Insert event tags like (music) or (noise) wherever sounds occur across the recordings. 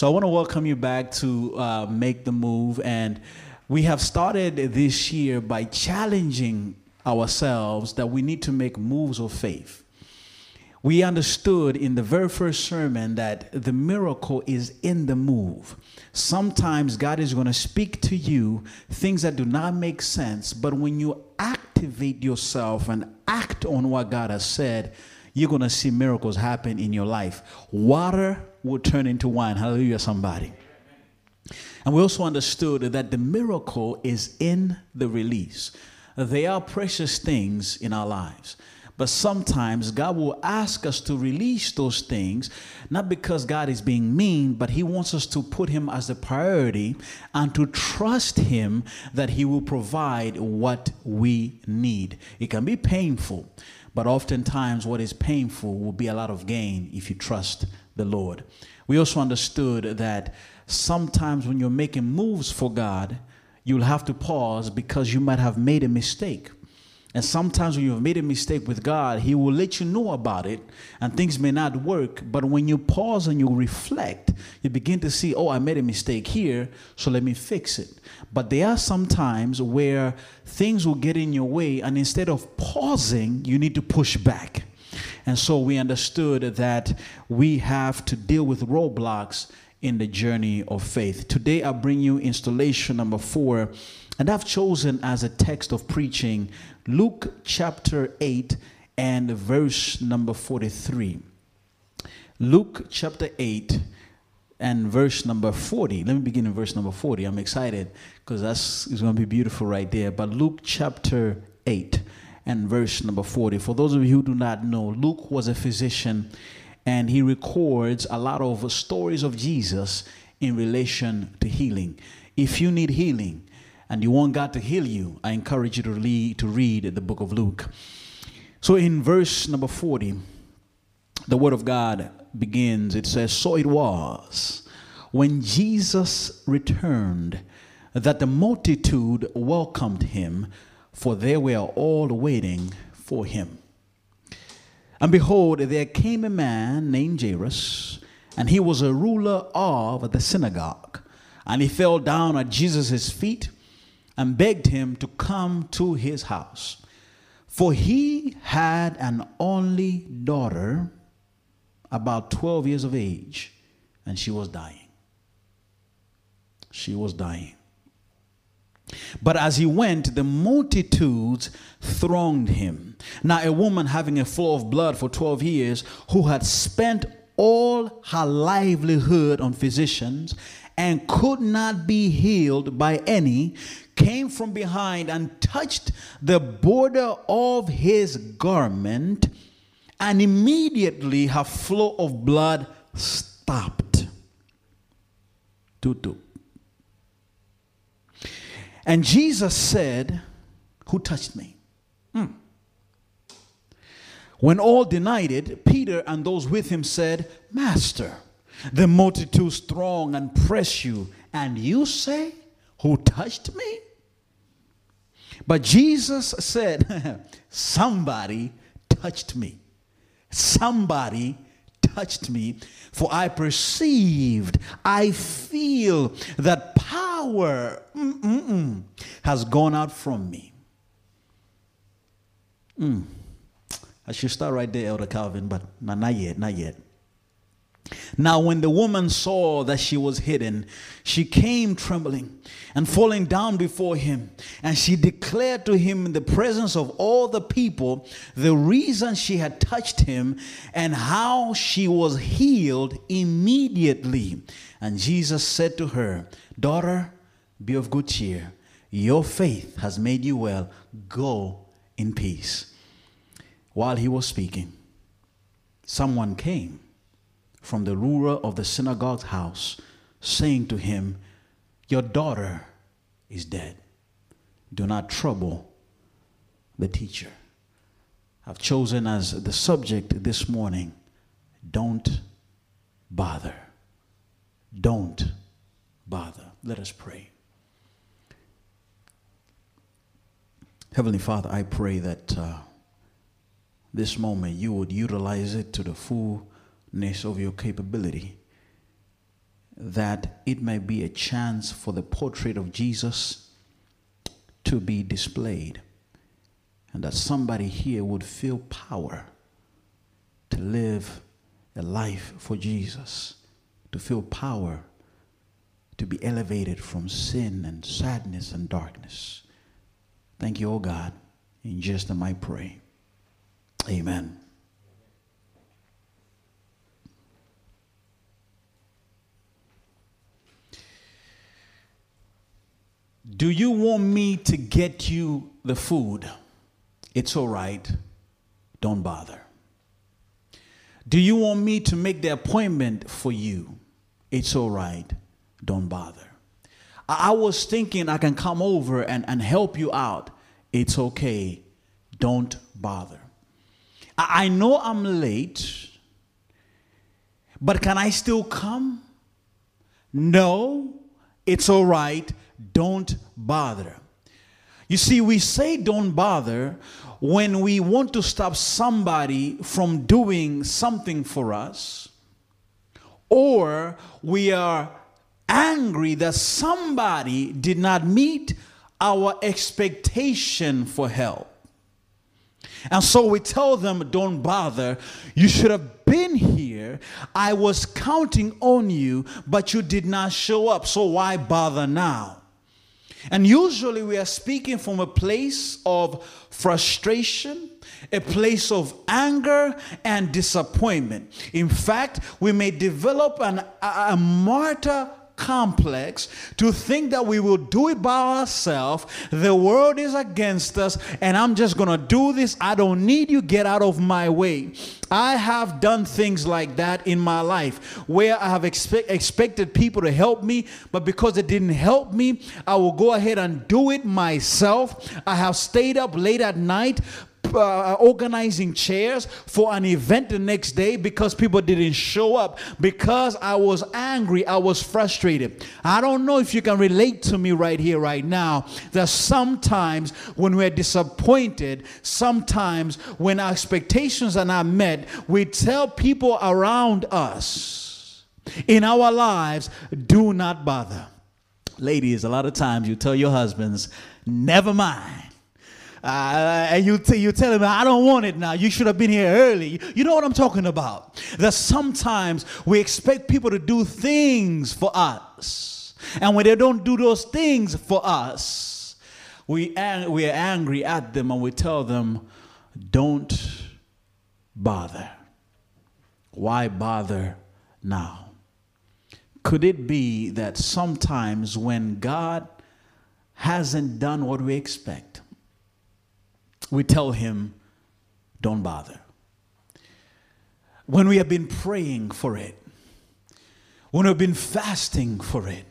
So I want to welcome you back to uh, Make the Move. And we have started this year by challenging ourselves that we need to make moves of faith. We understood in the very first sermon that the miracle is in the move. Sometimes God is going to speak to you things that do not make sense, but when you activate yourself and act on what God has said, you're going to see miracles happen in your life. Water will turn into wine. Hallelujah, somebody. And we also understood that the miracle is in the release. They are precious things in our lives. But sometimes God will ask us to release those things, not because God is being mean, but He wants us to put Him as the priority and to trust Him that He will provide what we need. It can be painful, but oftentimes what is painful will be a lot of gain if you trust the Lord. We also understood that sometimes when you're making moves for God, you'll have to pause because you might have made a mistake. And sometimes when you've made a mistake with God, He will let you know about it and things may not work. But when you pause and you reflect, you begin to see, oh, I made a mistake here, so let me fix it. But there are some times where things will get in your way, and instead of pausing, you need to push back. And so we understood that we have to deal with roadblocks in the journey of faith. Today, I bring you installation number four, and I've chosen as a text of preaching Luke chapter 8 and verse number 43. Luke chapter 8 and verse number 40. Let me begin in verse number 40. I'm excited because that's is going to be beautiful right there. But Luke chapter 8 and verse number 40. For those of you who do not know, Luke was a physician and he records a lot of stories of Jesus in relation to healing. If you need healing and you want God to heal you, I encourage you to read, to read the book of Luke. So in verse number 40, the word of God begins. It says, So it was when Jesus returned that the multitude welcomed him, for they were all waiting for him. And behold, there came a man named Jairus, and he was a ruler of the synagogue. And he fell down at Jesus' feet and begged him to come to his house. For he had an only daughter, about 12 years of age, and she was dying. She was dying. But as he went, the multitudes thronged him. Now, a woman having a flow of blood for 12 years, who had spent all her livelihood on physicians and could not be healed by any, came from behind and touched the border of his garment, and immediately her flow of blood stopped. Tutu. And Jesus said, Who touched me? Hmm. When all denied it, Peter and those with him said, Master, the multitudes throng and press you, and you say, Who touched me? But Jesus said, (laughs) Somebody touched me. Somebody touched me, for I perceived, I feel that power mm-mm-mm, has gone out from me. Mm. I should start right there, Elder Calvin, but not yet, not yet. Now, when the woman saw that she was hidden, she came trembling and falling down before him. And she declared to him in the presence of all the people the reason she had touched him and how she was healed immediately. And Jesus said to her, Daughter, be of good cheer. Your faith has made you well. Go in peace. While he was speaking, someone came from the ruler of the synagogue's house, saying to him, Your daughter is dead. Do not trouble the teacher. I've chosen as the subject this morning don't bother. Don't bother. Let us pray. Heavenly Father, I pray that uh, this moment you would utilize it to the full of your capability. that it may be a chance for the portrait of Jesus to be displayed and that somebody here would feel power to live a life for Jesus, to feel power to be elevated from sin and sadness and darkness. Thank you, oh God. In Jesus' name I pray. Amen. Do you want me to get you the food? It's all right. Don't bother. Do you want me to make the appointment for you? It's all right. Don't bother. I, was thinking I can come over and, and help you out. It's okay. Don't bother. I know I'm late, but can I still come? No, it's all right. Don't bother. You see, we say don't bother when we want to stop somebody from doing something for us, or we are angry that somebody did not meet our expectation for help. And so we tell them, don't bother. You should have been here. I was counting on you, but you did not show up. So why bother now? And usually we are speaking from a place of frustration, a place of anger and disappointment. In fact, we may develop an, a, a martyr complex to think that we will do it by ourselves. The world is against us, and I'm just going to do this. I don't need you. Get out of my way. I have done things like that in my life where I have expect, expected people to help me, but because it didn't help me, I will go ahead and do it myself. I have stayed up late at night uh, organizing chairs for an event the next day because people didn't show up because I was angry, I was frustrated. I don't know if you can relate to me right here, right now, that sometimes when we're disappointed, sometimes when our expectations are not met, we tell people around us in our lives, do not bother. Ladies, a lot of times you tell your husbands, never mind uh, and you, t- you tell him, I don't want it now. You should have been here early. You know what I'm talking about? That sometimes we expect people to do things for us. And when they don't do those things for us, we, ang- we are angry at them and we tell them, don't bother. Why bother now? Could it be that sometimes when God hasn't done what we expect, we tell him, don't bother. When we have been praying for it, when we've been fasting for it,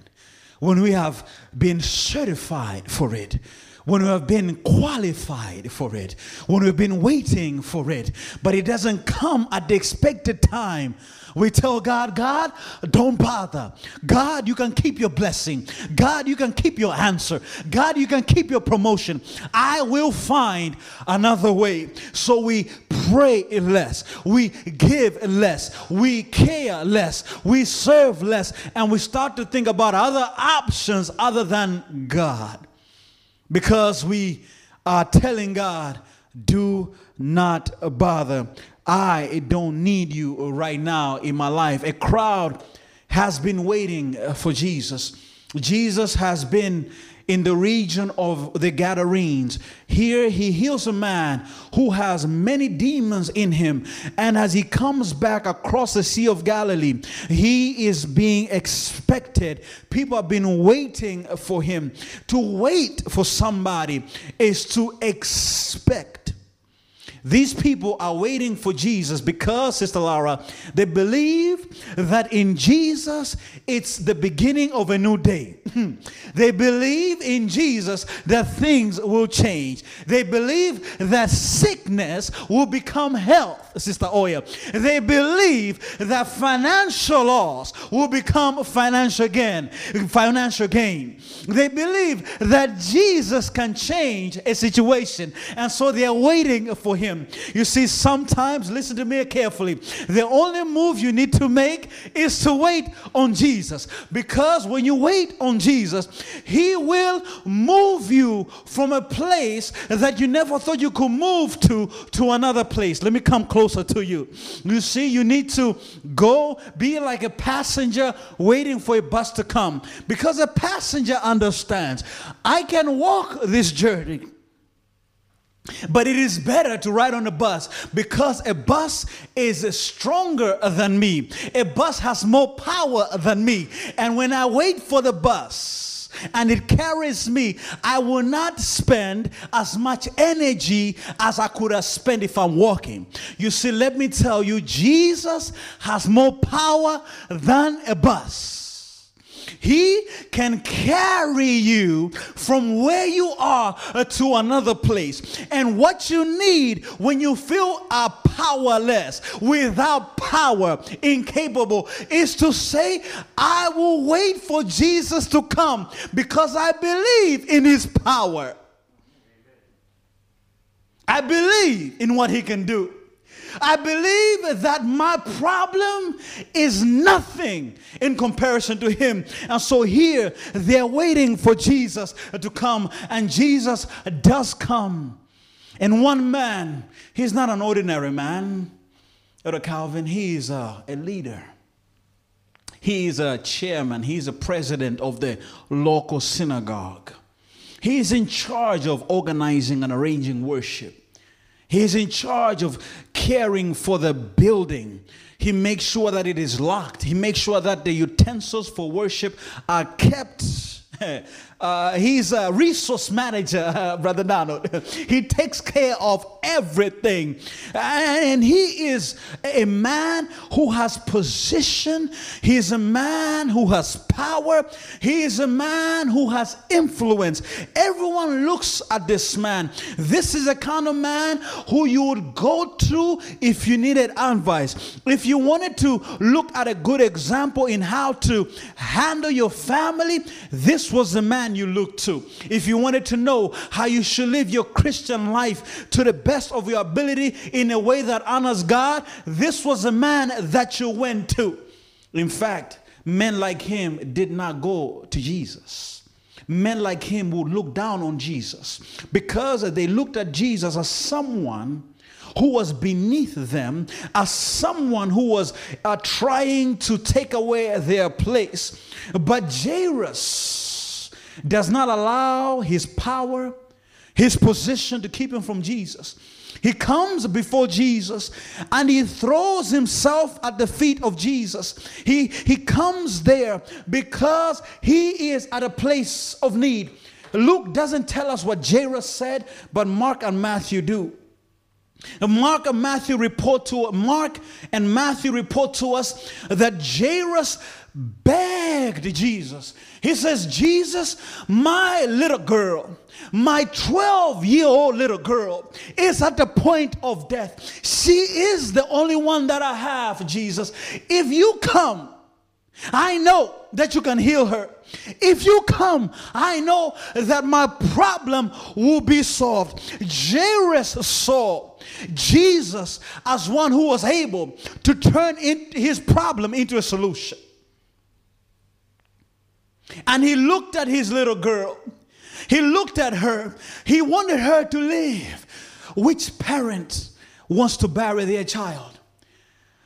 when we have been certified for it, when we have been qualified for it, when we've been waiting for it, but it doesn't come at the expected time, we tell God, God, don't bother. God, you can keep your blessing. God, you can keep your answer. God, you can keep your promotion. I will find another way. So we pray less, we give less, we care less, we serve less, and we start to think about other options other than God because we are telling God, do not bother. I don't need you right now in my life. A crowd has been waiting uh, for Jesus. Jesus has been in the region of the Gadarenes. Here he heals a man who has many demons in him. And as he comes back across the Sea of Galilee, he is being expected. People have been waiting for him. To wait for somebody is to expect these people are waiting for Jesus because, Sister Laura, they believe that in Jesus it's the beginning of a new day. Hmm. they believe in Jesus that things will change. They believe that sickness will become health, Sister Oya. They believe that financial loss will become financial gain, financial gain. They believe that Jesus can change a situation, and so they are waiting for him him. You see, sometimes, listen to me carefully, the only move you need to make is to wait on Jesus. Because when you wait on Jesus, he will move you from a place that you never thought you could move to to another place. Let me come closer to you. You see, you need to go be like a passenger waiting for a bus to come because a passenger understands I can walk this journey. But it is better to ride on a bus because a bus is stronger than me. A bus has more power than me. And when I wait for the bus, and it carries me, I will not spend as much energy as I could have spent if I'm walking. You see, let me tell you, Jesus has more power than a bus. He can carry you from where you are to another place. And what you need when you feel are powerless, without power, incapable, is to say, I will wait for Jesus to come because I believe in his power. I believe in what he can do. I believe that my problem is nothing in comparison to him. And so here they're waiting for Jesus to come, and Jesus does come. And one man, he's not an ordinary man, Elder Calvin, he's a, a leader. He's a chairman, he's a president of the local synagogue. He's in charge of organizing and arranging worship. He's in charge of caring for the building. He makes sure that it is locked. He makes sure that the utensils for worship are kept (laughs) uh, he's a resource manager, uh, (laughs) Brother Donald. he takes care of everything. And he is a man who has position. He's a man who has power. He is a man who has influence. Everyone looks at this man. This is a kind of man who you would go to if you needed advice. If you wanted to look at a good example in how to handle your family, this was the man man you look to. If you wanted to know how you should live your Christian life to the best of your ability in a way that honors God, this was a man that you went to. In fact, men like him did not go to Jesus. Men like him would look down on Jesus because they looked at Jesus as someone who was beneath them, as someone who was uh, trying to take away their place. But Jairus, does not allow his power, his position to keep him from Jesus. He comes before Jesus and he throws himself at the feet of Jesus. He, he comes there because he is at a place of need. Luke doesn't tell us what Jairus said, but Mark and Matthew do. Mark and Matthew report to Mark and Matthew report to us that Jairus begged Jesus. He says, Jesus, my little girl, my 12 year old little girl is at the point of death. She is the only one that I have, Jesus. If you come, I know that you can heal her. If you come, I know that my problem will be solved. Jairus saw Jesus as one who was able to turn his problem into a solution. And he looked at his little girl. He looked at her. He wanted her to live. Which parent wants to bury their child?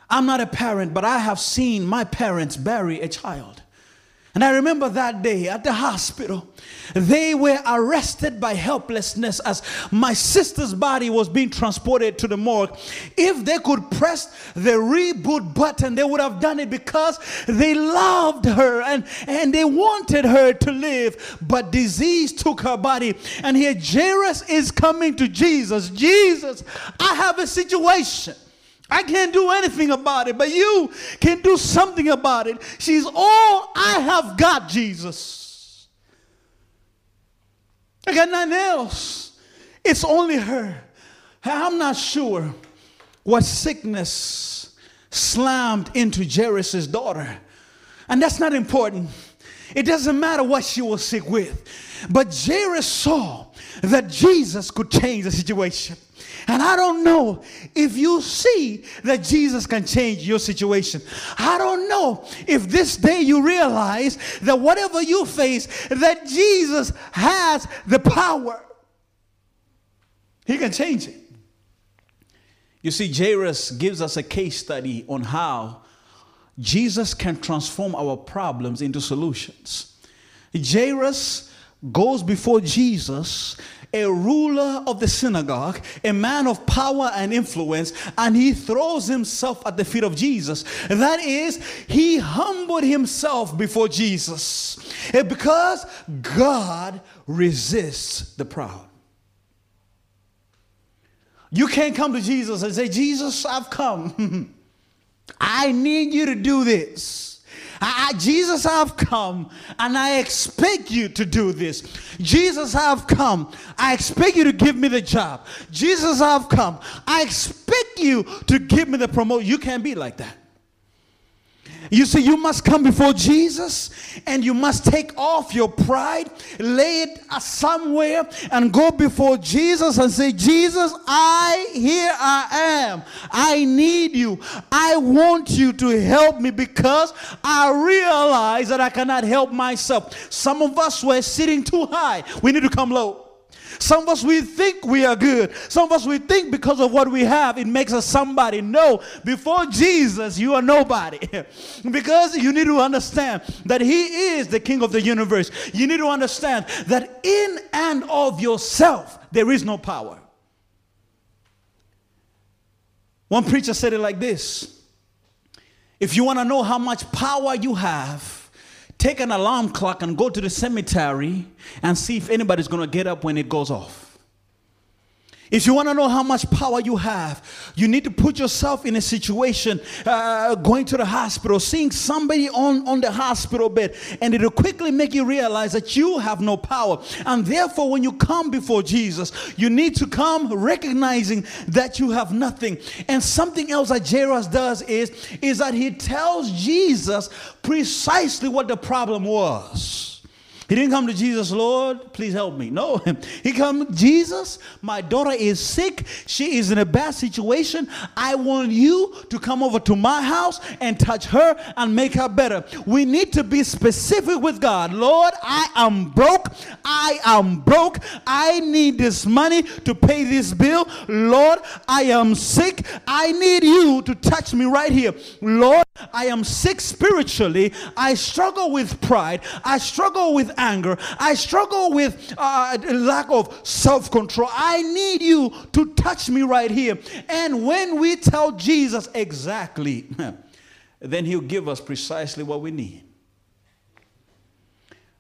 I'm not a parent, but I have seen my parents bury a child. And I remember that day at the hospital, they were arrested by helplessness as my sister's body was being transported to the morgue. If they could press the reboot button, they would have done it because they loved her and, and they wanted her to live. But disease took her body. And here Jairus is coming to Jesus. Jesus, I have a situation. I can't do anything about it, but you can do something about it. She's all I have got, Jesus. I got nothing else. It's only her. I'm not sure what sickness slammed into Jairus' daughter. And that's not important. It doesn't matter what she was sick with. But Jairus saw that Jesus could change the situation. And I don't know if you see that Jesus can change your situation. I don't know if this day you realize that whatever you face, that Jesus has the power. He can change it. You see, Jairus gives us a case study on how Jesus can transform our problems into solutions. Jairus goes before Jesus, a ruler of the synagogue, a man of power and influence, and he throws himself at the feet of Jesus. That is, he humbled himself before Jesus eh, because God resists the proud. You can't come to Jesus and say, Jesus, I've come. (laughs) I need you to do this. I, Jesus, I've come and I expect you to do this. Jesus, I've come. I expect you to give me the job. Jesus, I've come. I expect you to give me the promotion. You can't be like that. You see, you must come before Jesus and you must take off your pride, lay it somewhere, and go before Jesus and say, Jesus, I, here I am. I need you. I want you to help me because I realize that I cannot help myself. Some of us were sitting too high. We need to come low. Some of us, we think we are good. Some of us, we think because of what we have, it makes us somebody. No, before Jesus, you are nobody. (laughs) because you need to understand that He is the King of the universe. You need to understand that in and of yourself, there is no power. One preacher said it like this If you want to know how much power you have, take an alarm clock and go to the cemetery and see if anybody's going to get up when it goes off. If you want to know how much power you have, you need to put yourself in a situation uh, going to the hospital, seeing somebody on, on the hospital bed, and it'll quickly make you realize that you have no power. And therefore, when you come before Jesus, you need to come recognizing that you have nothing. And something else that Jairus does is, is that he tells Jesus precisely what the problem was. He didn't come to Jesus, Lord, please help me. No, (laughs) he come, Jesus, my daughter is sick. She is in a bad situation. I want you to come over to my house and touch her and make her better. We need to be specific with God. Lord, I am broke. I am broke. I need this money to pay this bill. Lord, I am sick. I need you to touch me right here. Lord, I am sick spiritually. I struggle with pride. I struggle with anger. I struggle with uh, lack of self control. I need you to touch me right here. And when we tell Jesus exactly, (laughs) then he'll give us precisely what we need.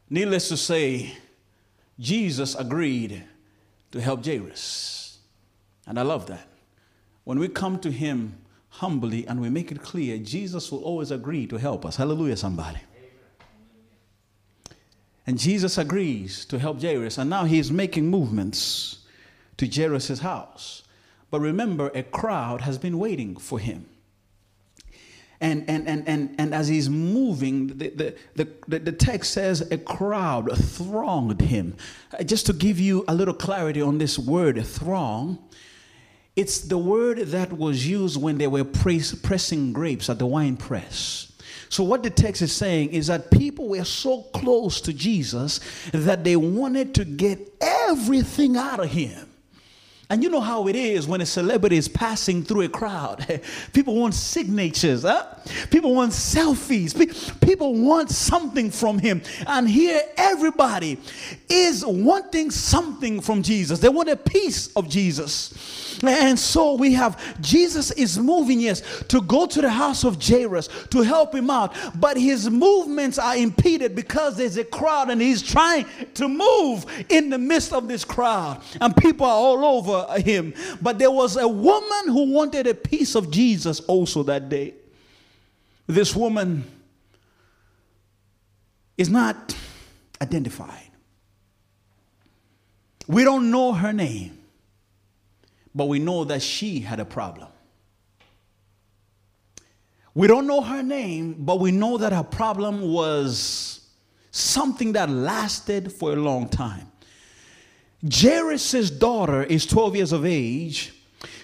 Needless to say, Jesus agreed to help Jairus. And I love that. When we come to him humbly and we make it clear, Jesus will always agree to help us. Hallelujah, somebody. And Jesus agrees to help Jairus, and now he's making movements to Jairus' house. But remember, a crowd has been waiting for him. And, and, and, and, and as he's moving, the, the, the, the text says a crowd thronged him. Uh, just to give you a little clarity on this word, throng, it's the word that was used when they were pressing grapes at the wine press. So, what the text is saying is that people were so close to Jesus that they wanted to get everything out of him. And you know how it is when a celebrity is passing through a crowd. (laughs) People want signatures, huh? People want selfies. People want something from him. And here, everybody is wanting something from Jesus. They want a piece of Jesus. And so we have Jesus is moving, yes, to go to the house of Jairus to help him out. But his movements are impeded because there's a crowd and he's trying to move in the midst of this crowd. And people are all over him. But there was a woman who wanted a piece of Jesus also that day. This woman is not identified. We don't know her name. But we know that she had a problem. We don't know her name, but we know that her problem was something that lasted for a long time. Jairus' daughter is 12 years of age.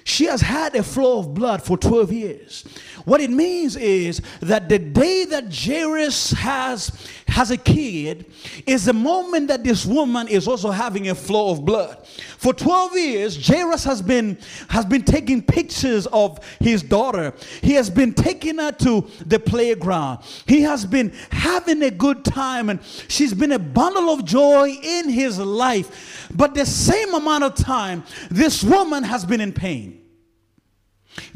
She has had a flow of blood for 12 years. What it means is that the day that Jairus has, has a kid is the moment that this woman is also having a flow of blood. For 12 years, Jairus has been, has been taking pictures of his daughter. He has been taking her to the playground. He has been having a good time, and she's been a bundle of joy in his life. But the same amount of time, this woman has been in pain.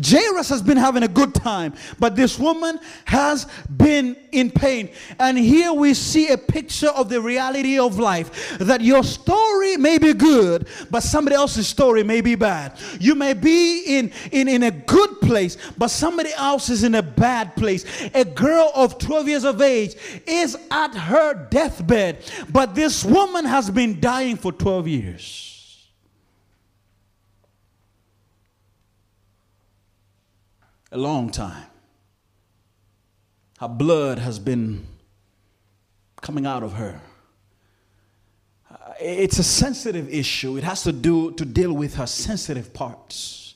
Jairus has been having a good time, but this woman has been in pain. And here we see a picture of the reality of life that your story may be good, but somebody else's story may be bad. You may be in, in, in a good place, but somebody else is in a bad place. A girl of 12 years of age is at her deathbed, but this woman has been dying for 12 years. A long time. Her blood has been coming out of her. It's a sensitive issue. It has to do to deal with her sensitive parts.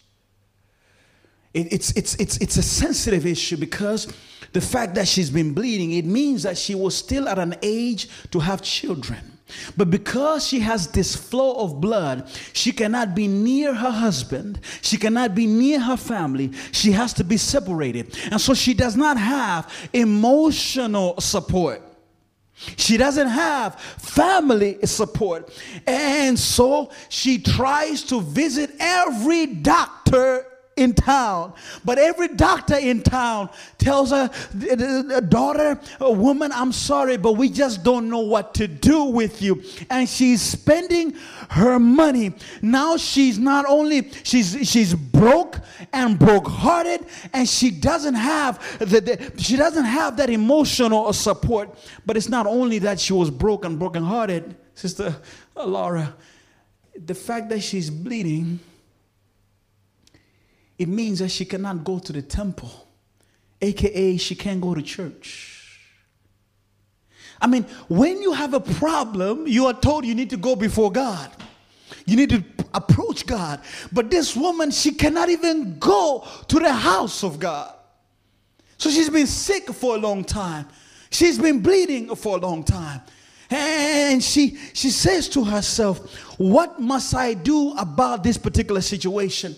It, it's, it's, it's, it's a sensitive issue because the fact that she's been bleeding, it means that she was still at an age to have children. But because she has this flow of blood, she cannot be near her husband. She cannot be near her family. She has to be separated. And so she does not have emotional support. She doesn't have family support. And so she tries to visit every doctor in town. But every doctor in town tells her, daughter, a woman, I'm sorry, but we just don't know what to do with you. And she's spending her money. Now she's not only she's she's broke and broke-hearted, and she doesn't have the, the she doesn't have that emotional support. But it's not only that she was broke and broken-hearted, Sister Laura. The fact that she's bleeding it means that she cannot go to the temple, aka, she can't go to church. I mean, when you have a problem, you are told you need to go before God. You need to approach God. But this woman, she cannot even go to the house of God. So she's been sick for a long time. She's been bleeding for a long time. And she she says to herself, "What must I do about this particular situation?"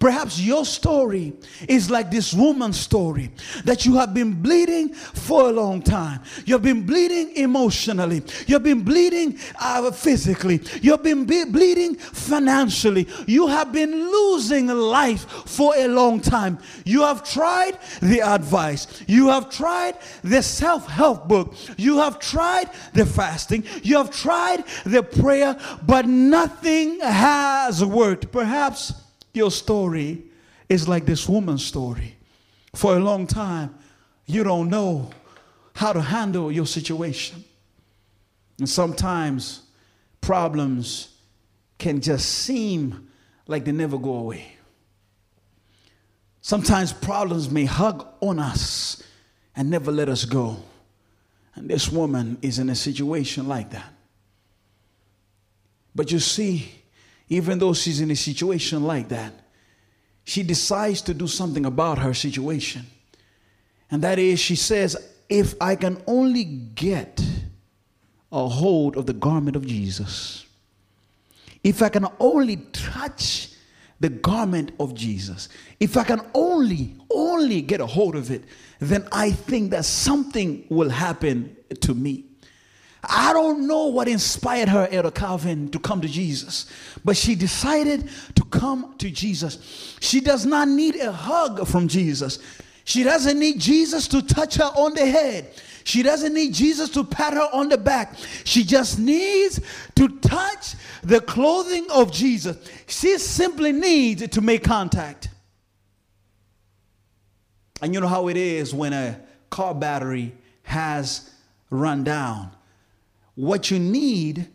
Perhaps your story is like this woman's story that you have been bleeding for a long time. You've been bleeding emotionally. You've been bleeding uh, physically. You've been be- bleeding financially. You have been losing life for a long time. You have tried the advice. You have tried the self help book. You have tried the fasting. You have tried the prayer, but nothing has worked. Perhaps your story is like this woman's story. For a long time, you don't know how to handle your situation. And sometimes problems can just seem like they never go away. Sometimes problems may hug on us and never let us go. And this woman is in a situation like that. But you see, even though she's in a situation like that, she decides to do something about her situation. And that is, she says, if I can only get a hold of the garment of Jesus, if I can only touch the garment of Jesus, if I can only, only get a hold of it, then I think that something will happen to me. I don't know what inspired her, Elder Calvin, to come to Jesus, but she decided to come to Jesus. She does not need a hug from Jesus. She doesn't need Jesus to touch her on the head. She doesn't need Jesus to pat her on the back. She just needs to touch the clothing of Jesus. She simply needs to make contact. And you know how it is when a car battery has run down what you need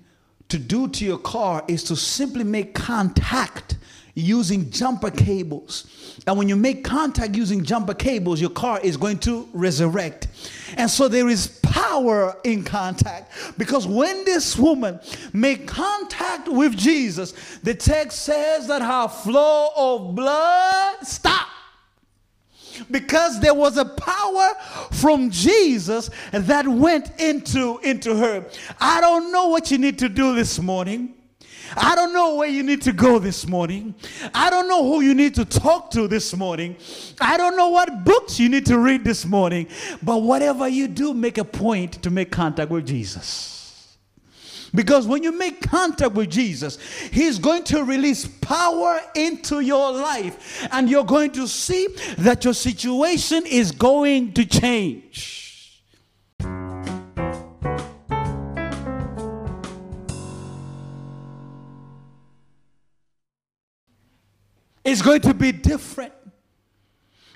to do to your car is to simply make contact using jumper cables. And when you make contact using jumper cables, your car is going to resurrect. And so there is power in contact because when this woman made contact with Jesus, the text says that her flow of blood stopped because there was a power from Jesus that went into into her. I don't know what you need to do this morning. I don't know where you need to go this morning. I don't know who you need to talk to this morning. I don't know what books you need to read this morning. But whatever you do, make a point to make contact with Jesus. Because when you make contact with Jesus, He's going to release power into your life, and you're going to see that your situation is going to change. It's going to be different.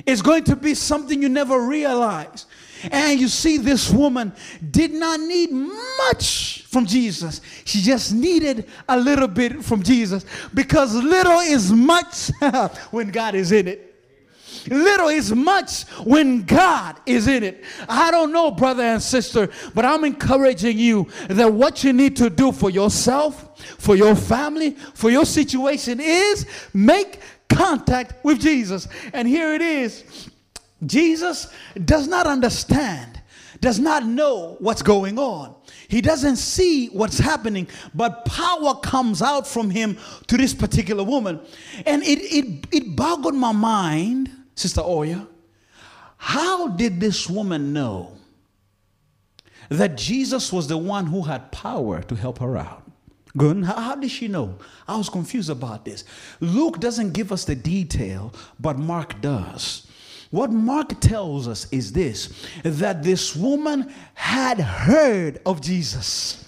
It's going to be something you never realized. And you see, this woman did not need much from Jesus. She just needed a little bit from Jesus because little is much (laughs) when God is in it. Little is much when God is in it. I don't know, brother and sister, but I'm encouraging you that what you need to do for yourself, for your family, for your situation is make contact with Jesus. And here it is Jesus does not understand, does not know what's going on. He doesn't see what's happening, but power comes out from him to this particular woman. And it, it, it boggled my mind, Sister Oya. How did this woman know that Jesus was the one who had power to help her out? How, how, did she know? I was confused about this. Luke doesn't give us the detail, but Mark does. What Mark tells us is this that this woman had heard of Jesus.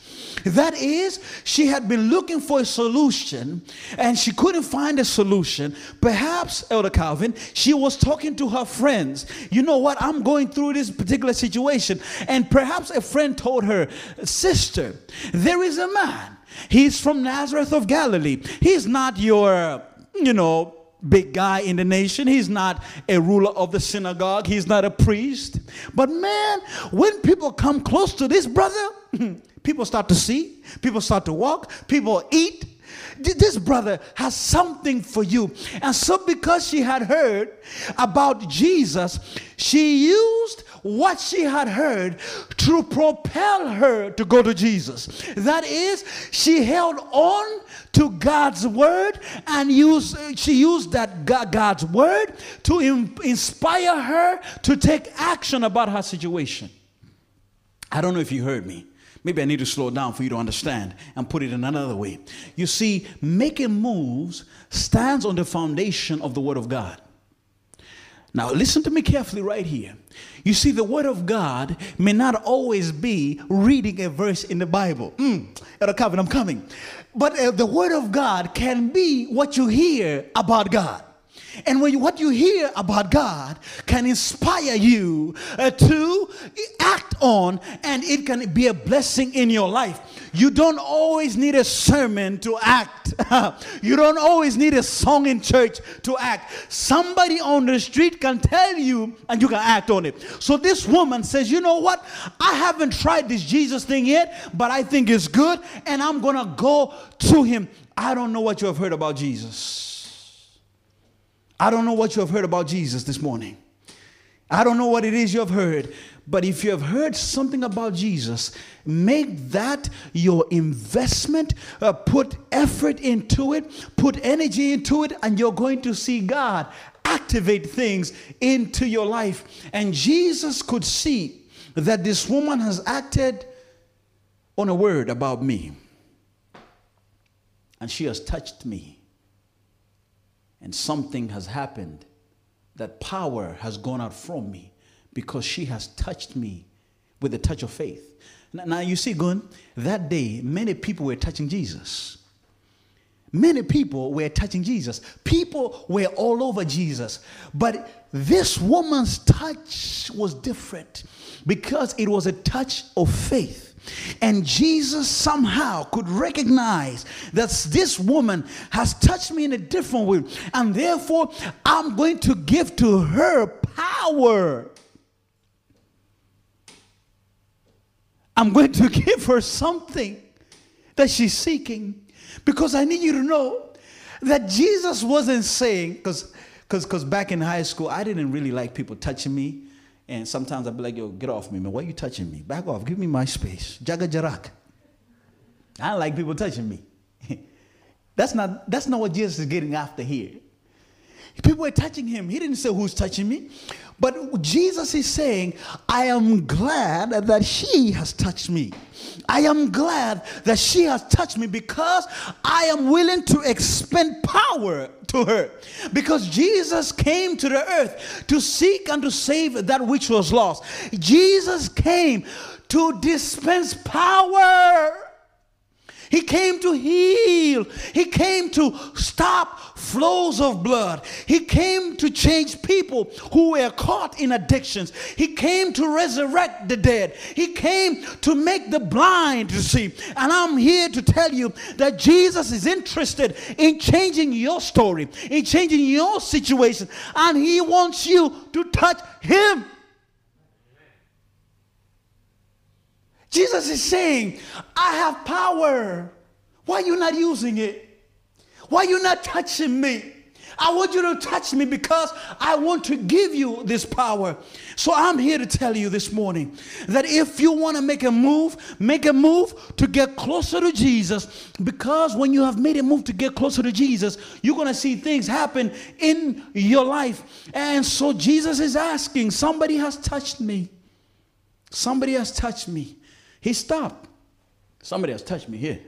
That is, she had been looking for a solution and she couldn't find a solution. Perhaps, Elder Calvin, she was talking to her friends. You know what? I'm going through this particular situation. And perhaps a friend told her, Sister, there is a man. He's from Nazareth of Galilee. He's not your, you know, big guy in the nation. He's not a ruler of the synagogue. He's not a priest. But man, when people come close to this brother, (laughs) people start to see, people start to walk, people eat. This brother has something for you. And so, because she had heard about Jesus, she used what she had heard to propel her to go to Jesus. That is, she held on to God's word and used, she used that God's word to inspire her to take action about her situation. I don't know if you heard me. Maybe I need to slow down for you to understand and put it in another way. You see, making moves stands on the foundation of the Word of God. Now, listen to me carefully right here. You see, the Word of God may not always be reading a verse in the Bible. Mm, I'm coming. But uh, the Word of God can be what you hear about God. And when you, what you hear about God can inspire you uh, to act on, and it can be a blessing in your life. You don't always need a sermon to act. (laughs) you don't always need a song in church to act. Somebody on the street can tell you, and you can act on it. So this woman says, You know what? I haven't tried this Jesus thing yet, but I think it's good, and I'm going to go to him. I don't know what you have heard about Jesus. I don't know what you have heard about Jesus this morning. I don't know what it is you have heard, but if you have heard something about Jesus, make that your investment. Uh, put effort into it, put energy into it, and you're going to see God activate things into your life. And Jesus could see that this woman has acted on a word about me, and she has touched me and something has happened that power has gone out from me because she has touched me with the touch of faith. Now, you see, Gun, that day, many people were touching Jesus. Many people were touching Jesus. People were all over Jesus. But this woman's touch was different because it was a touch of faith. And Jesus somehow could recognize that this woman has touched me in a different way. And therefore, I'm going to give to her power. I'm going to (laughs) give her something that she's seeking because I need you to know that Jesus wasn't saying, because because back in high school, I didn't really like people touching me. And sometimes I'd be like, yo, get off me, man. Why are you touching me? Back off. Give me my space. Jaga jarak. I don't like people touching me. (laughs) that's, not, that's not what Jesus is getting after here. People were touching him. He didn't say who's touching me. But Jesus is saying, I am glad that she has touched me. I am glad that she has touched me because I am willing to expend power to her. Because Jesus came to the earth to seek and to save that which was lost. Jesus came to dispense power he came to heal. He came to stop flows of blood. He came to change people who were caught in addictions. He came to resurrect the dead. He came to make the blind to see. And I'm here to tell you that Jesus is interested in changing your story, in changing your situation, and He wants you to touch Him. Jesus is saying, I have power. Why are you not using it? Why are you not touching me? I want you to touch me because I want to give you this power. So I'm here to tell you this morning that if you want to make a move, make a move to get closer to Jesus because when you have made a move to get closer to Jesus, you're going to see things happen in your life. And so Jesus is asking, somebody has touched me. Somebody has touched me. He stopped. Somebody has touched me here.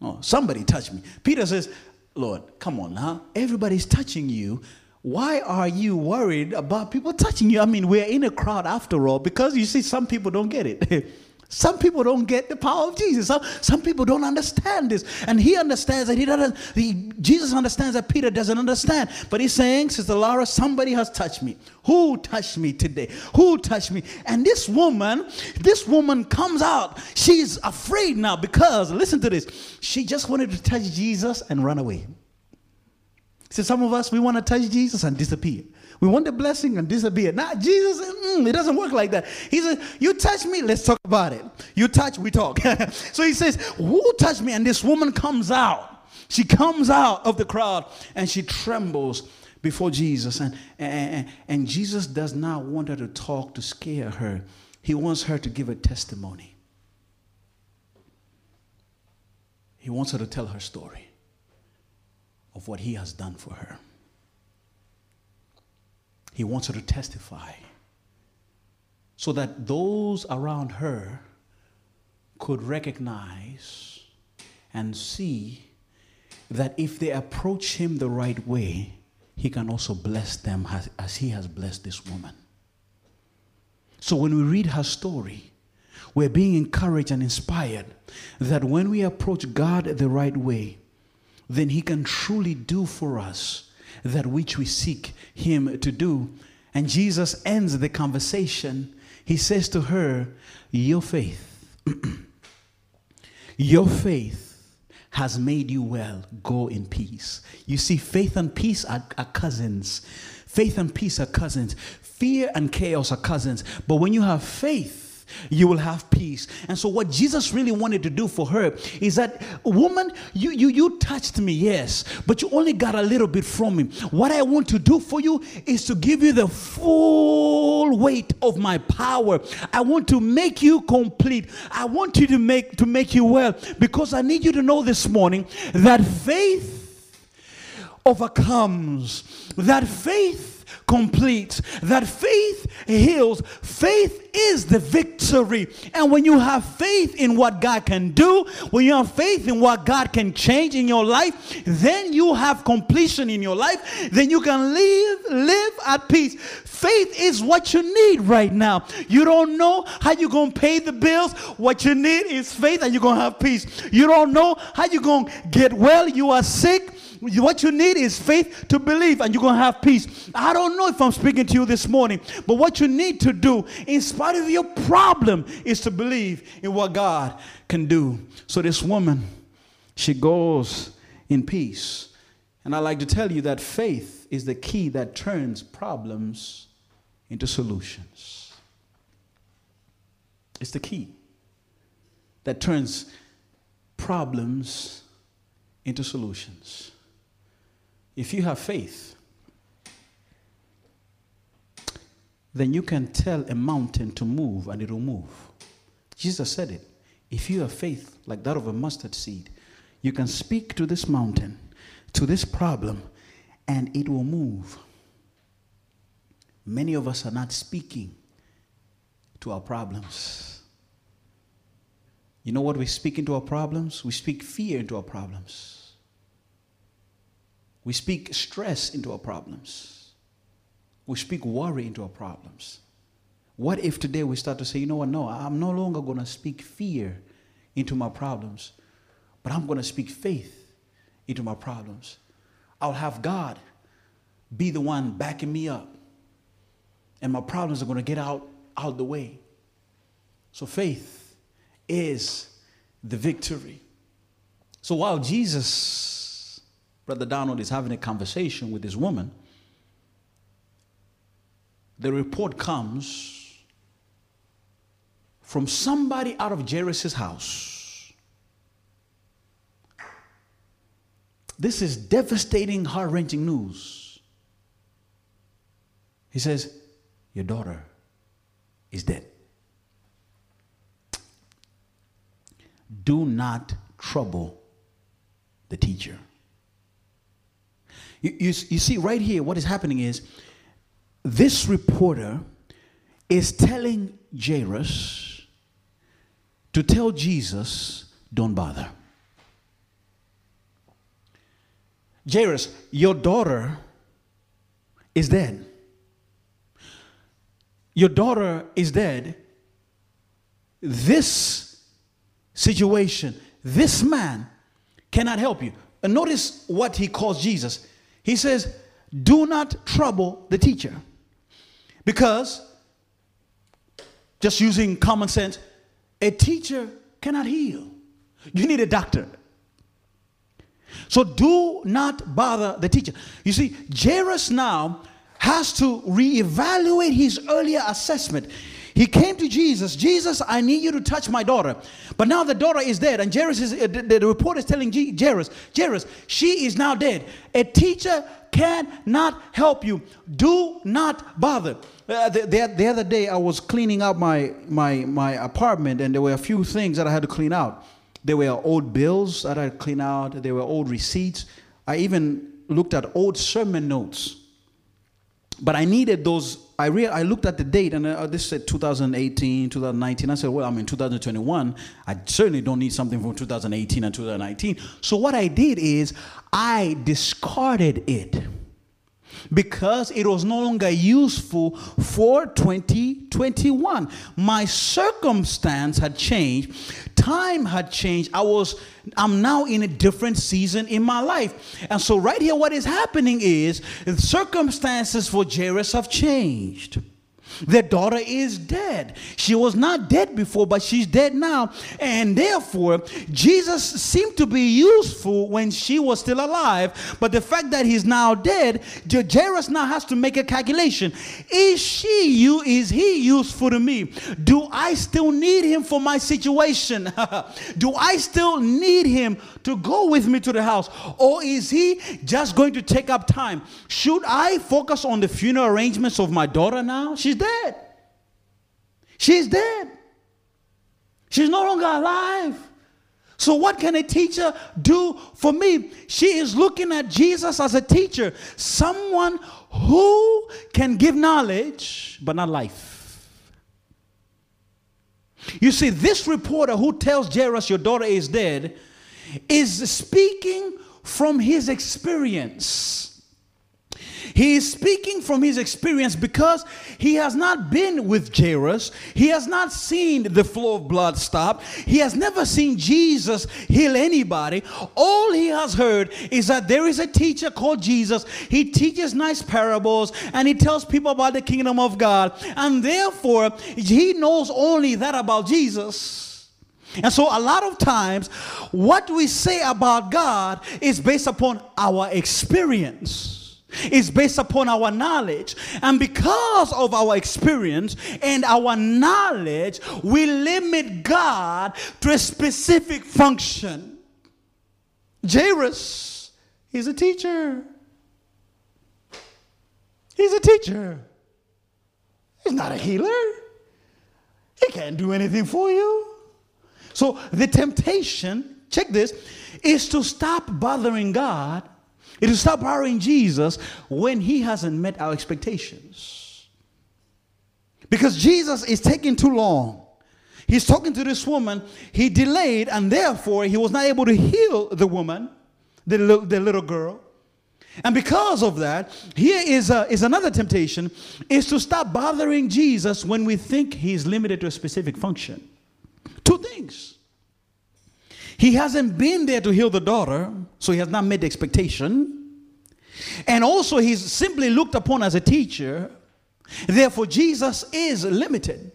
Oh, somebody touched me. Peter says, Lord, come on now. Everybody's touching you. Why are you worried about people touching you? I mean, we're in a crowd after all, because you see, some people don't get it. (laughs) Some people don't get the power of Jesus. Some, some people don't understand this. And he understands that he doesn't, he, Jesus understands that Peter doesn't understand. But he's saying, Sister Laura, somebody has touched me. Who touched me today? Who touched me? And this woman, this woman comes out. She's afraid now because, listen to this, she just wanted to touch Jesus and run away. So some of us, we want to touch Jesus and disappear. We want the blessing and disappear. Not Jesus, mm, it doesn't work like that. He says, You touch me, let's talk about it. You touch, we talk. (laughs) so he says, Who touched me? And this woman comes out. She comes out of the crowd and she trembles before Jesus. And, and, and Jesus does not want her to talk to scare her, he wants her to give a testimony. He wants her to tell her story of what he has done for her. He wants her to testify so that those around her could recognize and see that if they approach him the right way, he can also bless them as, as he has blessed this woman. So when we read her story, we're being encouraged and inspired that when we approach God the right way, then he can truly do for us that which we seek him to do. And Jesus ends the conversation. He says to her, Your faith, (clears throat) your faith has made you well. Go in peace. You see, faith and peace are, are cousins. Faith and peace are cousins. Fear and chaos are cousins. But when you have faith, you will have peace. And so, what Jesus really wanted to do for her is that, woman, you, you, you touched me, yes, but you only got a little bit from me. What I want to do for you is to give you the full weight of my power. I want to make you complete. I want you to make to make you well because I need you to know this morning that faith overcomes. That faith complete. That faith heals. Faith is the victory. And when you have faith in what God can do, when you have faith in what God can change in your life, then you have completion in your life. Then you can live, live at peace. Faith is what you need right now. You don't know how you're going to pay the bills. What you need is faith and you're going to have peace. You don't know how you're going to get well. You are sick what you need is faith to believe, and you're going to have peace. I don't know if I'm speaking to you this morning, but what you need to do, in spite of your problem, is to believe in what God can do. So, this woman, she goes in peace. And I like to tell you that faith is the key that turns problems into solutions. It's the key. that turns problems into solutions. If you have faith, then you can tell a mountain to move and it will move. Jesus said it. If you have faith like that of a mustard seed, you can speak to this mountain, to this problem, and it will move. Many of us are not speaking to our problems. You know what we speak into our problems? We speak fear into our problems. We speak stress into our problems. We speak worry into our problems. What if today we start to say, you know what? No, I'm no longer going to speak fear into my problems, but I'm going to speak faith into my problems. I'll have God be the one backing me up, and my problems are going to get out out the way. So faith is the victory. So while Jesus, Brother Donald, is having a conversation with this woman, the report comes from somebody out of Jairus' house. This is devastating, heart wrenching news. He says, Your daughter is dead. Do not trouble the teacher. You, you, you see, right here, what is happening is this reporter is telling Jairus to tell Jesus, don't bother. Jairus, your daughter is dead. Your daughter is dead. This situation, this man cannot help you. And notice what he calls Jesus. He says, Do not trouble the teacher. Because, just using common sense, a teacher cannot heal. You need a doctor. So do not bother the teacher. You see, Jairus now has to reevaluate his earlier assessment. He came to Jesus, Jesus, I need you to touch my daughter. But now the daughter is dead, and Jairus is, uh, the, the report is telling Jairus, Jairus, she is now dead. A teacher cannot help you. Do not bother. Uh, the, the, the, other day, I was cleaning out my, my, my apartment, and there were a few things that I had to clean out. There were old bills that I had to clean out, there were old receipts. I even looked at old sermon notes. But I needed those. I, re- I looked at the date, and uh, this said 2018, 2019. I said, well, I'm in 2021. I certainly don't need something from 2018 and 2019. So what I did is I discarded it because it was no longer useful for 2021. My circumstance had changed, time had changed. I was I'm now in a different season in my life. And so right here what is happening is the circumstances for Jairus have changed. Their daughter is dead. She was not dead before, but she's dead now. And therefore, Jesus seemed to be useful when she was still alive. But the fact that he's now dead, Jairus now has to make a calculation. Is she you? Is he useful to me? Do I still need him for my situation? (laughs) Do I still need him to go with me to the house? Or is he just going to take up time? Should I focus on the funeral arrangements of my daughter now? She's dead. She's dead. She's no longer alive. So, what can a teacher do for me? She is looking at Jesus as a teacher, someone who can give knowledge but not life. You see, this reporter who tells Jairus your daughter is dead is speaking from his experience. He is speaking from his experience because he has not been with Jairus. He has not seen the flow of blood stop. He has never seen Jesus heal anybody. All he has heard is that there is a teacher called Jesus. He teaches nice parables and he tells people about the kingdom of God. And therefore, he knows only that about Jesus. And so, a lot of times, what we say about God is based upon our experience. Is based upon our knowledge. And because of our experience and our knowledge, we limit God to a specific function. Jairus, he's a teacher. He's a teacher. He's not a healer. He can't do anything for you. So the temptation, check this, is to stop bothering God, is to stop bothering Jesus when he hasn't met our expectations. Because Jesus is taking too long. He's talking to this woman. He delayed, and therefore he was not able to heal the woman, the, the little girl. And because of that, here is, a, is another temptation is to stop bothering Jesus when we think he's limited to a specific function. He hasn't been there to heal the daughter, so he has not met the expectation. And also, he's simply looked upon as a teacher. Therefore, Jesus is limited.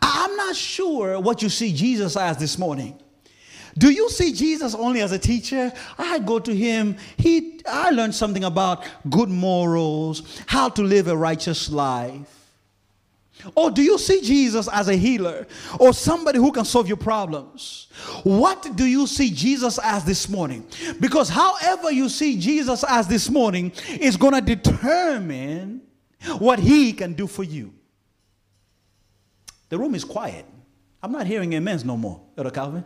I'm not sure what you see Jesus as this morning. Do you see Jesus only as a teacher? I go to him. He I learned something about good morals, how to live a righteous life. Or do you see Jesus as a healer or somebody who can solve your problems? What do you see Jesus as this morning? Because however you see Jesus as this morning is going to determine what he can do for you. The room is quiet. I'm not hearing amens no more, Elder Calvin.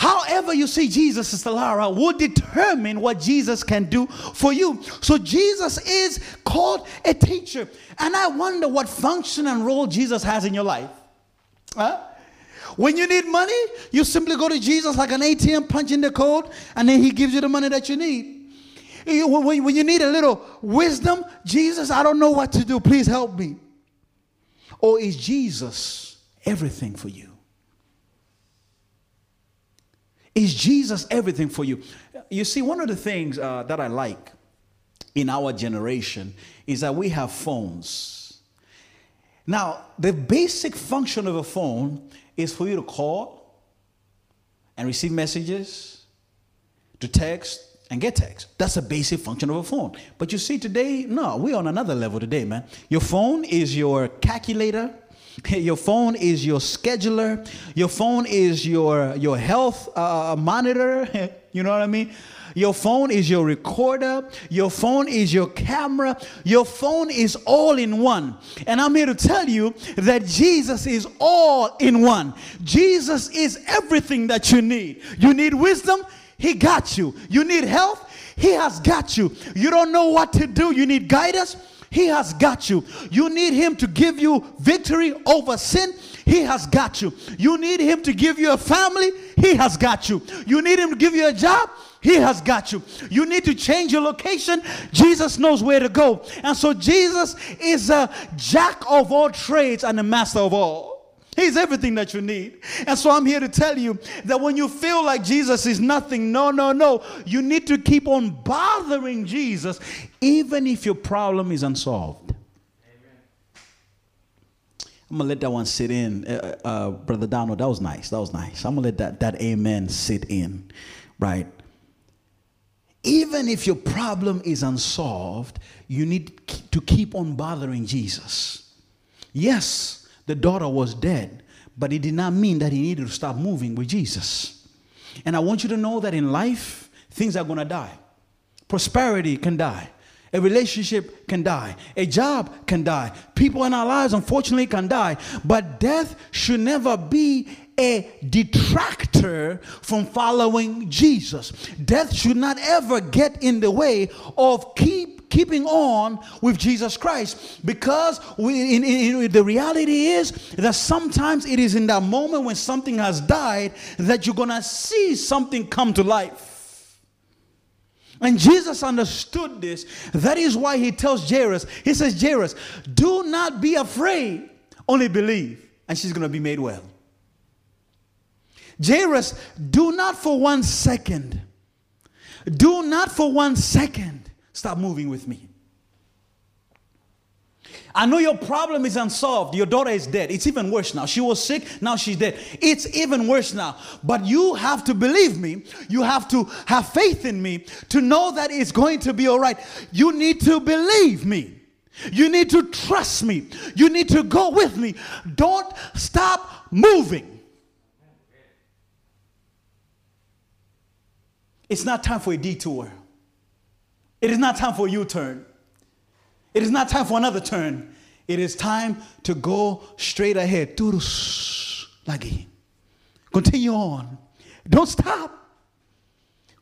However, you see Jesus, Sister Lara, will determine what Jesus can do for you. So, Jesus is called a teacher. And I wonder what function and role Jesus has in your life. Huh? When you need money, you simply go to Jesus like an ATM, punch in the code, and then He gives you the money that you need. When you need a little wisdom, Jesus, I don't know what to do. Please help me. Or is Jesus everything for you? Is Jesus everything for you? You see, one of the things uh, that I like in our generation is that we have phones. Now, the basic function of a phone is for you to call and receive messages, to text and get text. That's a basic function of a phone. But you see, today, no, we're on another level today, man. Your phone is your calculator, (laughs) your phone is your scheduler. Your phone is your, your health uh, monitor. (laughs) you know what I mean? Your phone is your recorder. Your phone is your camera. Your phone is all in one. And I'm here to tell you that Jesus is all in one. Jesus is everything that you need. You need wisdom? He got you. You need health? He has got you. You don't know what to do. You need guidance? He has got you. You need Him to give you victory over sin. He has got you. You need Him to give you a family. He has got you. You need Him to give you a job. He has got you. You need to change your location. Jesus knows where to go. And so Jesus is a jack of all trades and a master of all. He's everything that you need. And so I'm here to tell you that when you feel like Jesus is nothing, no, no, no, you need to keep on bothering Jesus even if your problem is unsolved. Amen. I'm gonna let that one sit in, uh, uh, uh, brother Donald. That was nice. That was nice. I'm gonna let that that amen sit in, right? Even if your problem is unsolved, you need to keep on bothering Jesus. Yes, the daughter was dead, but it did not mean that he needed to stop moving with Jesus. And I want you to know that in life, things are going to die. Prosperity can die. A relationship can die. A job can die. People in our lives, unfortunately, can die. But death should never be a detractor from following Jesus. Death should not ever get in the way of keep keeping on with Jesus Christ because we, in, in, the reality is that sometimes it is in that moment when something has died that you're going to see something come to life. And Jesus understood this. That is why he tells Jairus, he says, Jairus, do not be afraid, only believe, and she's going to be made well. Jairus, do not for one second, do not for one second Stop moving with me. I know your problem is unsolved. Your daughter is dead. It's even worse now. She was sick, now she's dead. It's even worse now. But you have to believe me. You have to have faith in me to know that it's going to be all right. You need to believe me. You need to trust me. You need to go with me. Don't stop moving. It's not time for a detour. It is not time for U turn. It is not time for another turn. It is time to go straight ahead. Continue on. Don't stop.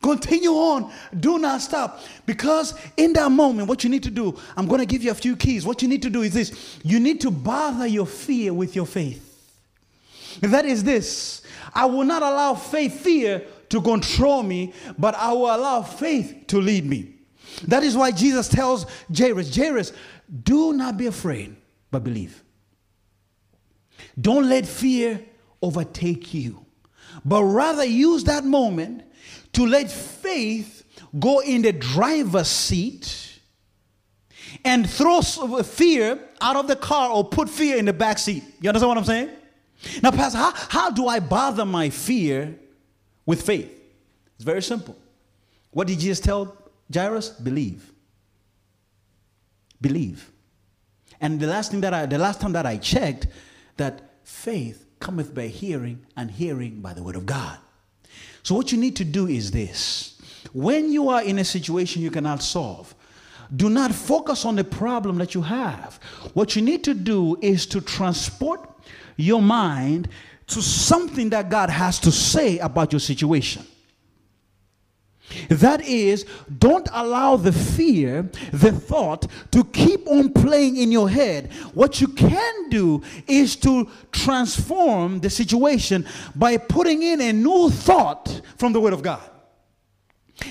Continue on. Do not stop. Because in that moment, what you need to do, I'm going to give you a few keys. What you need to do is this you need to bother your fear with your faith. That is this I will not allow faith, fear to control me, but I will allow faith to lead me. That is why Jesus tells Jairus, Jairus, do not be afraid, but believe. Don't let fear overtake you, but rather use that moment to let faith go in the driver's seat and throw uh, fear out of the car or put fear in the back seat. You understand what I'm saying? Now, Pastor, how, how do I bother my fear with faith? It's very simple. What did Jesus tell Jairus? Believe. Believe. And the last thing that I, the last time that I checked, that faith cometh by hearing, and hearing by the word of God. So what you need to do is this: when you are in a situation you cannot solve, do not focus on the problem that you have. What you need to do is to transport your mind to something that God has to say about your situation. That is, don't allow the fear, the thought to keep on playing in your head. What you can do is to transform the situation by putting in a new thought from the Word of God.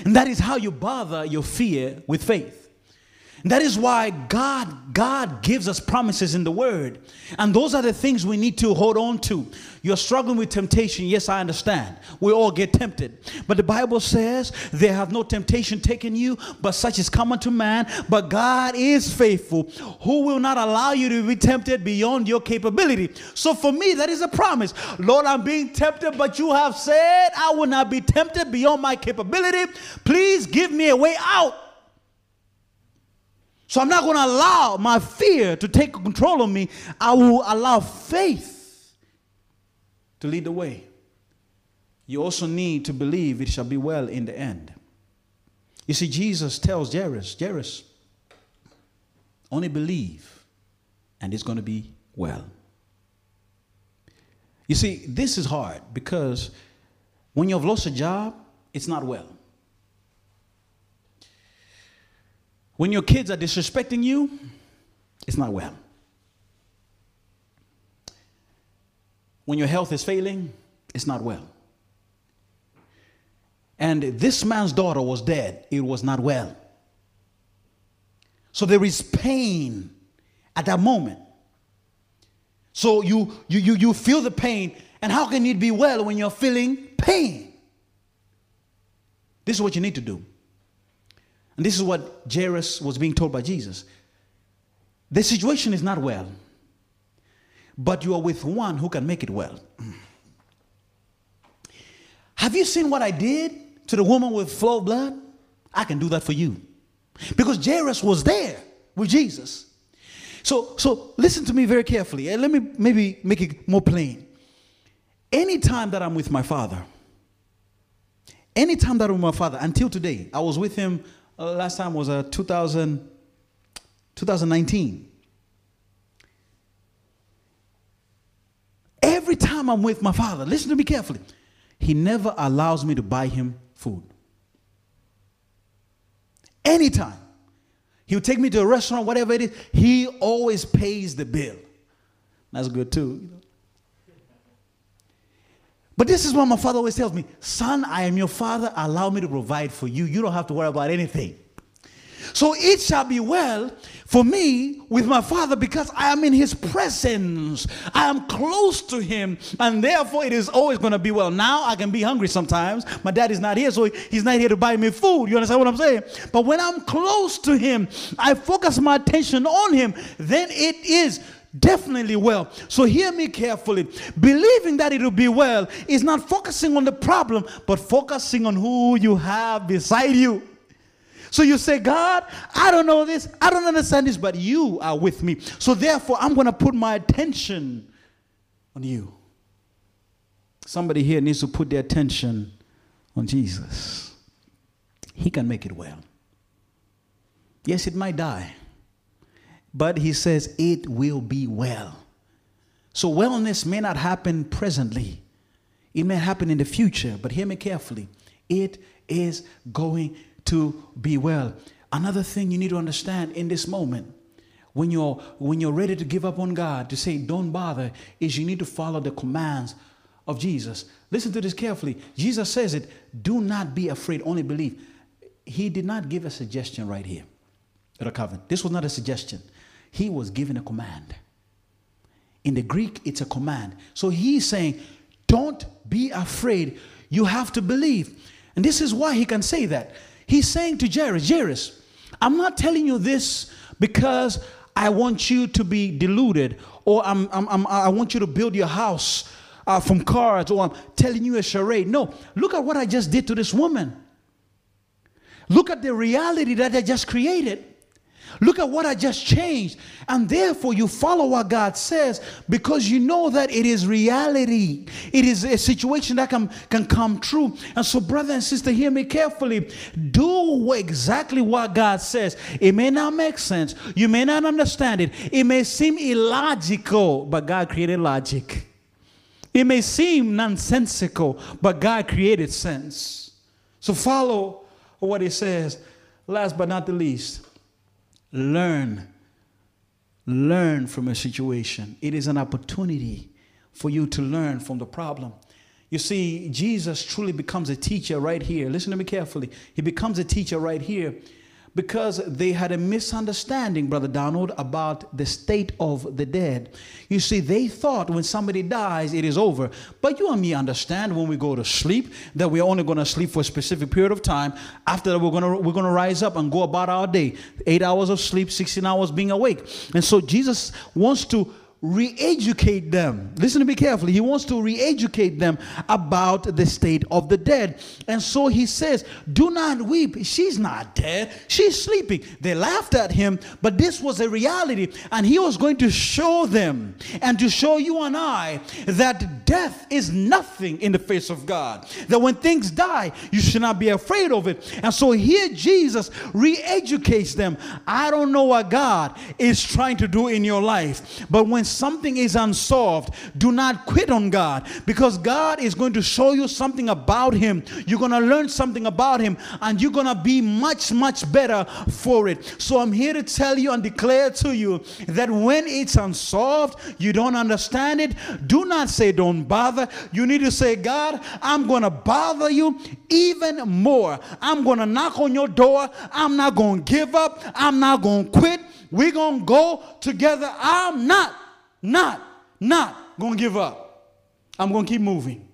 And that is how you bother your fear with faith. That is why God God gives us promises in the word. And those are the things we need to hold on to. You're struggling with temptation. Yes, I understand. We all get tempted. But the Bible says, there have no temptation taken you, but such is common to man. But God is faithful, who will not allow you to be tempted beyond your capability. So for me, that is a promise. Lord, I'm being tempted, but you have said I will not be tempted beyond my capability. Please give me a way out. So I'm not going to allow my fear to take control of me. I will allow faith to lead the way. You also need to believe it shall be well in the end. You see, Jesus tells Jairus, Jairus, only believe and it's going to be well. You see, this is hard because when you've lost a job, it's not well. When your kids are disrespecting you, it's not well. When your health is failing, it's not well. And this man's daughter was dead, it was not well. So there is pain at that moment. So you you you, you feel the pain, and how can it be well when you're feeling pain? This is what you need to do. And this is what Jairus was being told by Jesus. The situation is not well, but you are with one who can make it well. (clears throat) Have you seen what I did to the woman with flow of blood? I can do that for you. Because Jairus was there with Jesus. So, so listen to me very carefully. And let me maybe make it more plain. Anytime that I'm with my father, anytime that I'm with my father, until today, I was with him last time was uh, 2000, 2019. Every time I'm with my father, listen to me carefully, he never allows me to buy him food. Anytime. He'll take me to a restaurant, whatever it is, he always pays the bill. That's good too. But this is what my father always tells me Son, I am your father. Allow me to provide for you. You don't have to worry about anything. So it shall be well for me with my father because I am in his presence. I am close to him, and therefore it is always going to be well. Now I can be hungry sometimes. My dad is not here, so he's not here to buy me food. You understand what I'm saying? But when I'm close to him, I focus my attention on him, then it is definitely well. So hear me carefully. Believing that it will be well is not focusing on the problem, but focusing on who you have beside you. So you say, God, I don't know this, I don't understand this, but you are with me. So therefore, I'm going to put my attention on you. Somebody here needs to put their attention on Jesus. He can make it well. Yes, it might die, but he says it will be well. So wellness may not happen presently, it may happen in the future, but hear me carefully. It is going to be well. Another thing you need to understand in this moment when you're when you're ready to give up on God to say don't bother is you need to follow the commands of Jesus. Listen to this carefully. Jesus says it, do not be afraid, only believe. He did not give a suggestion right here at a covenant. This was not a suggestion. He was given a command. In the Greek, it's a command. So he's saying, don't be afraid. You have to believe. And this is why he can say that. He's saying to Jairus, Jairus, I'm not telling you this because I want you to be deluded or I'm, I'm, I'm i want you to build your house uh, from cards or I'm telling you a charade. No, look at what I just did to this woman. Look at the reality that I just created. Look at what I just changed. And therefore, you follow what God says because you know that it is reality. It is a situation that can, can come true. And so, brother and sister, hear me carefully. Do exactly what God says. It may not make sense, you may not understand it, it may seem illogical, but God created logic. It may seem nonsensical, but God created sense. So, follow what He says. Last but not the least, learn. Learn from a situation. It is an opportunity for you to learn from the problem. You see, Jesus truly becomes a teacher right here. Listen to me carefully. He becomes a teacher right here because they had a misunderstanding, Brother Donald, about the state of the dead. You see, they thought when somebody dies, it is over. But you and me understand when we go to sleep that we're only going to sleep for a specific period of time. After that, we're going to we're going to rise up and go about our day. Eight hours of sleep, 16 hours being awake. And so Jesus wants to re-educate them. Listen to me carefully. He wants to re-educate them about the state of the dead. And so he says do not weep. She's not dead. She's sleeping. They laughed at him but this was a reality. And he was going to show them and to show you and i that death is nothing in the face of god. That when things die you should not be afraid of it. And so here jesus re-educates them. I don't know what god is trying to do in your life but when something is unsolved, do not quit on God because God is going to show you something about Him. You're going to learn something about Him and you're going to be much, much better for it. So I'm here to tell you and declare to you that when it's unsolved, you don't understand it, do not say don't bother. You need to say, God, I'm going to bother you even more. I'm going to knock on your door. I'm not going to give up. I'm not going to quit. We're going to go together. I'm not not, not going to give up. I'm going to keep moving.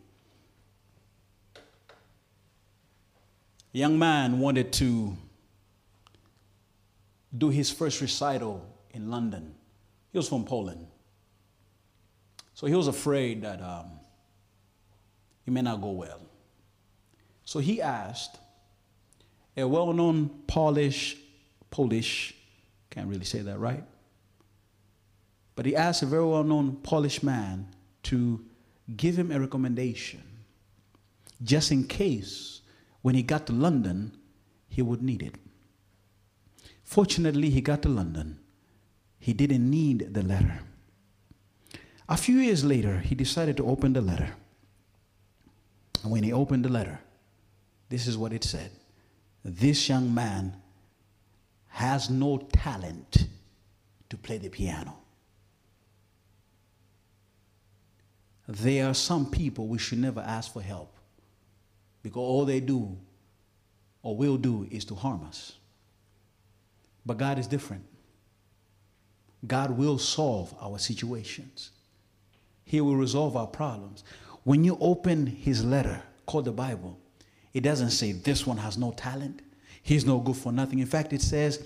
Young man wanted to do his first recital in London. He was from Poland. So he was afraid that um, he may not go well. So he asked a well known Polish, Polish, can't really say that right, but he asked a very well known Polish man to give him a recommendation just in case when he got to London he would need it. Fortunately, he got to London. He didn't need the letter. A few years later, he decided to open the letter. And when he opened the letter, this is what it said This young man has no talent to play the piano. There are some people we should never ask for help because all they do or will do is to harm us. But God is different. God will solve our situations. He will resolve our problems. When you open his letter called the Bible, it doesn't say this one has no talent. He's no good for nothing. In fact, it says,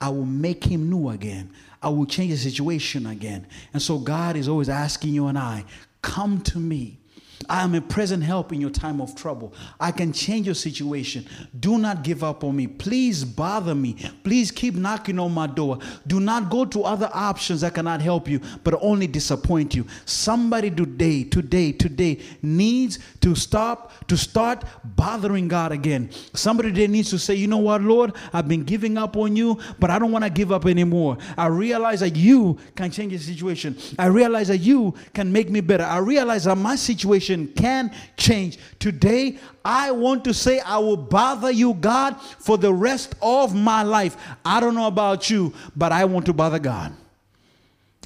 I will make him new again. I will change the situation again. And so God is always asking you and I, come to me. I am a present help in your time of trouble. I can change your situation. Do not give up on me. Please bother me. Please keep knocking on my door. Do not go to other options that cannot help you, but only disappoint you. Somebody today, today, today needs to stop, to start bothering God again. Somebody today needs to say, you know what, Lord, I've been giving up on you, but I don't want to give up anymore. I realize that you can change the situation. I realize that you can make me better. I realize that my situation situation can change. Today, I want to say, I will bother you, God, for the rest of my life. I don't know about you, but I want to bother God.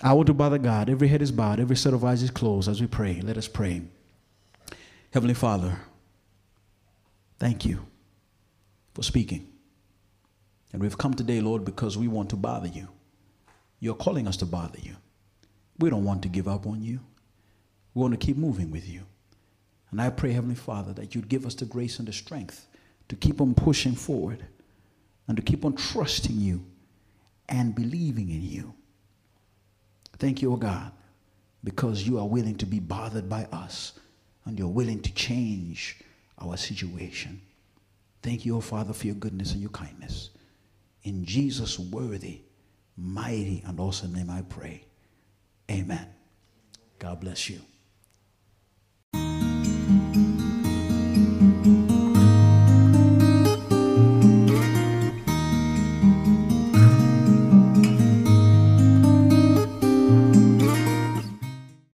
I want to bother God. Every head is bowed, every set of eyes is closed as we pray. Let us pray. Heavenly Father, thank you for speaking. And we've come today, Lord, because we want to bother you. You're calling us to bother you. We don't want to give up on you. We want to keep moving with you. And I pray, Heavenly Father, that you'd give us the grace and the strength to keep on pushing forward and to keep on trusting you and believing in you. Thank you, O God, because you are willing to be bothered by us and you're willing to change our situation. Thank you, O Father, for your goodness and your kindness. In Jesus' worthy, mighty, and awesome name I pray. Amen. God bless you.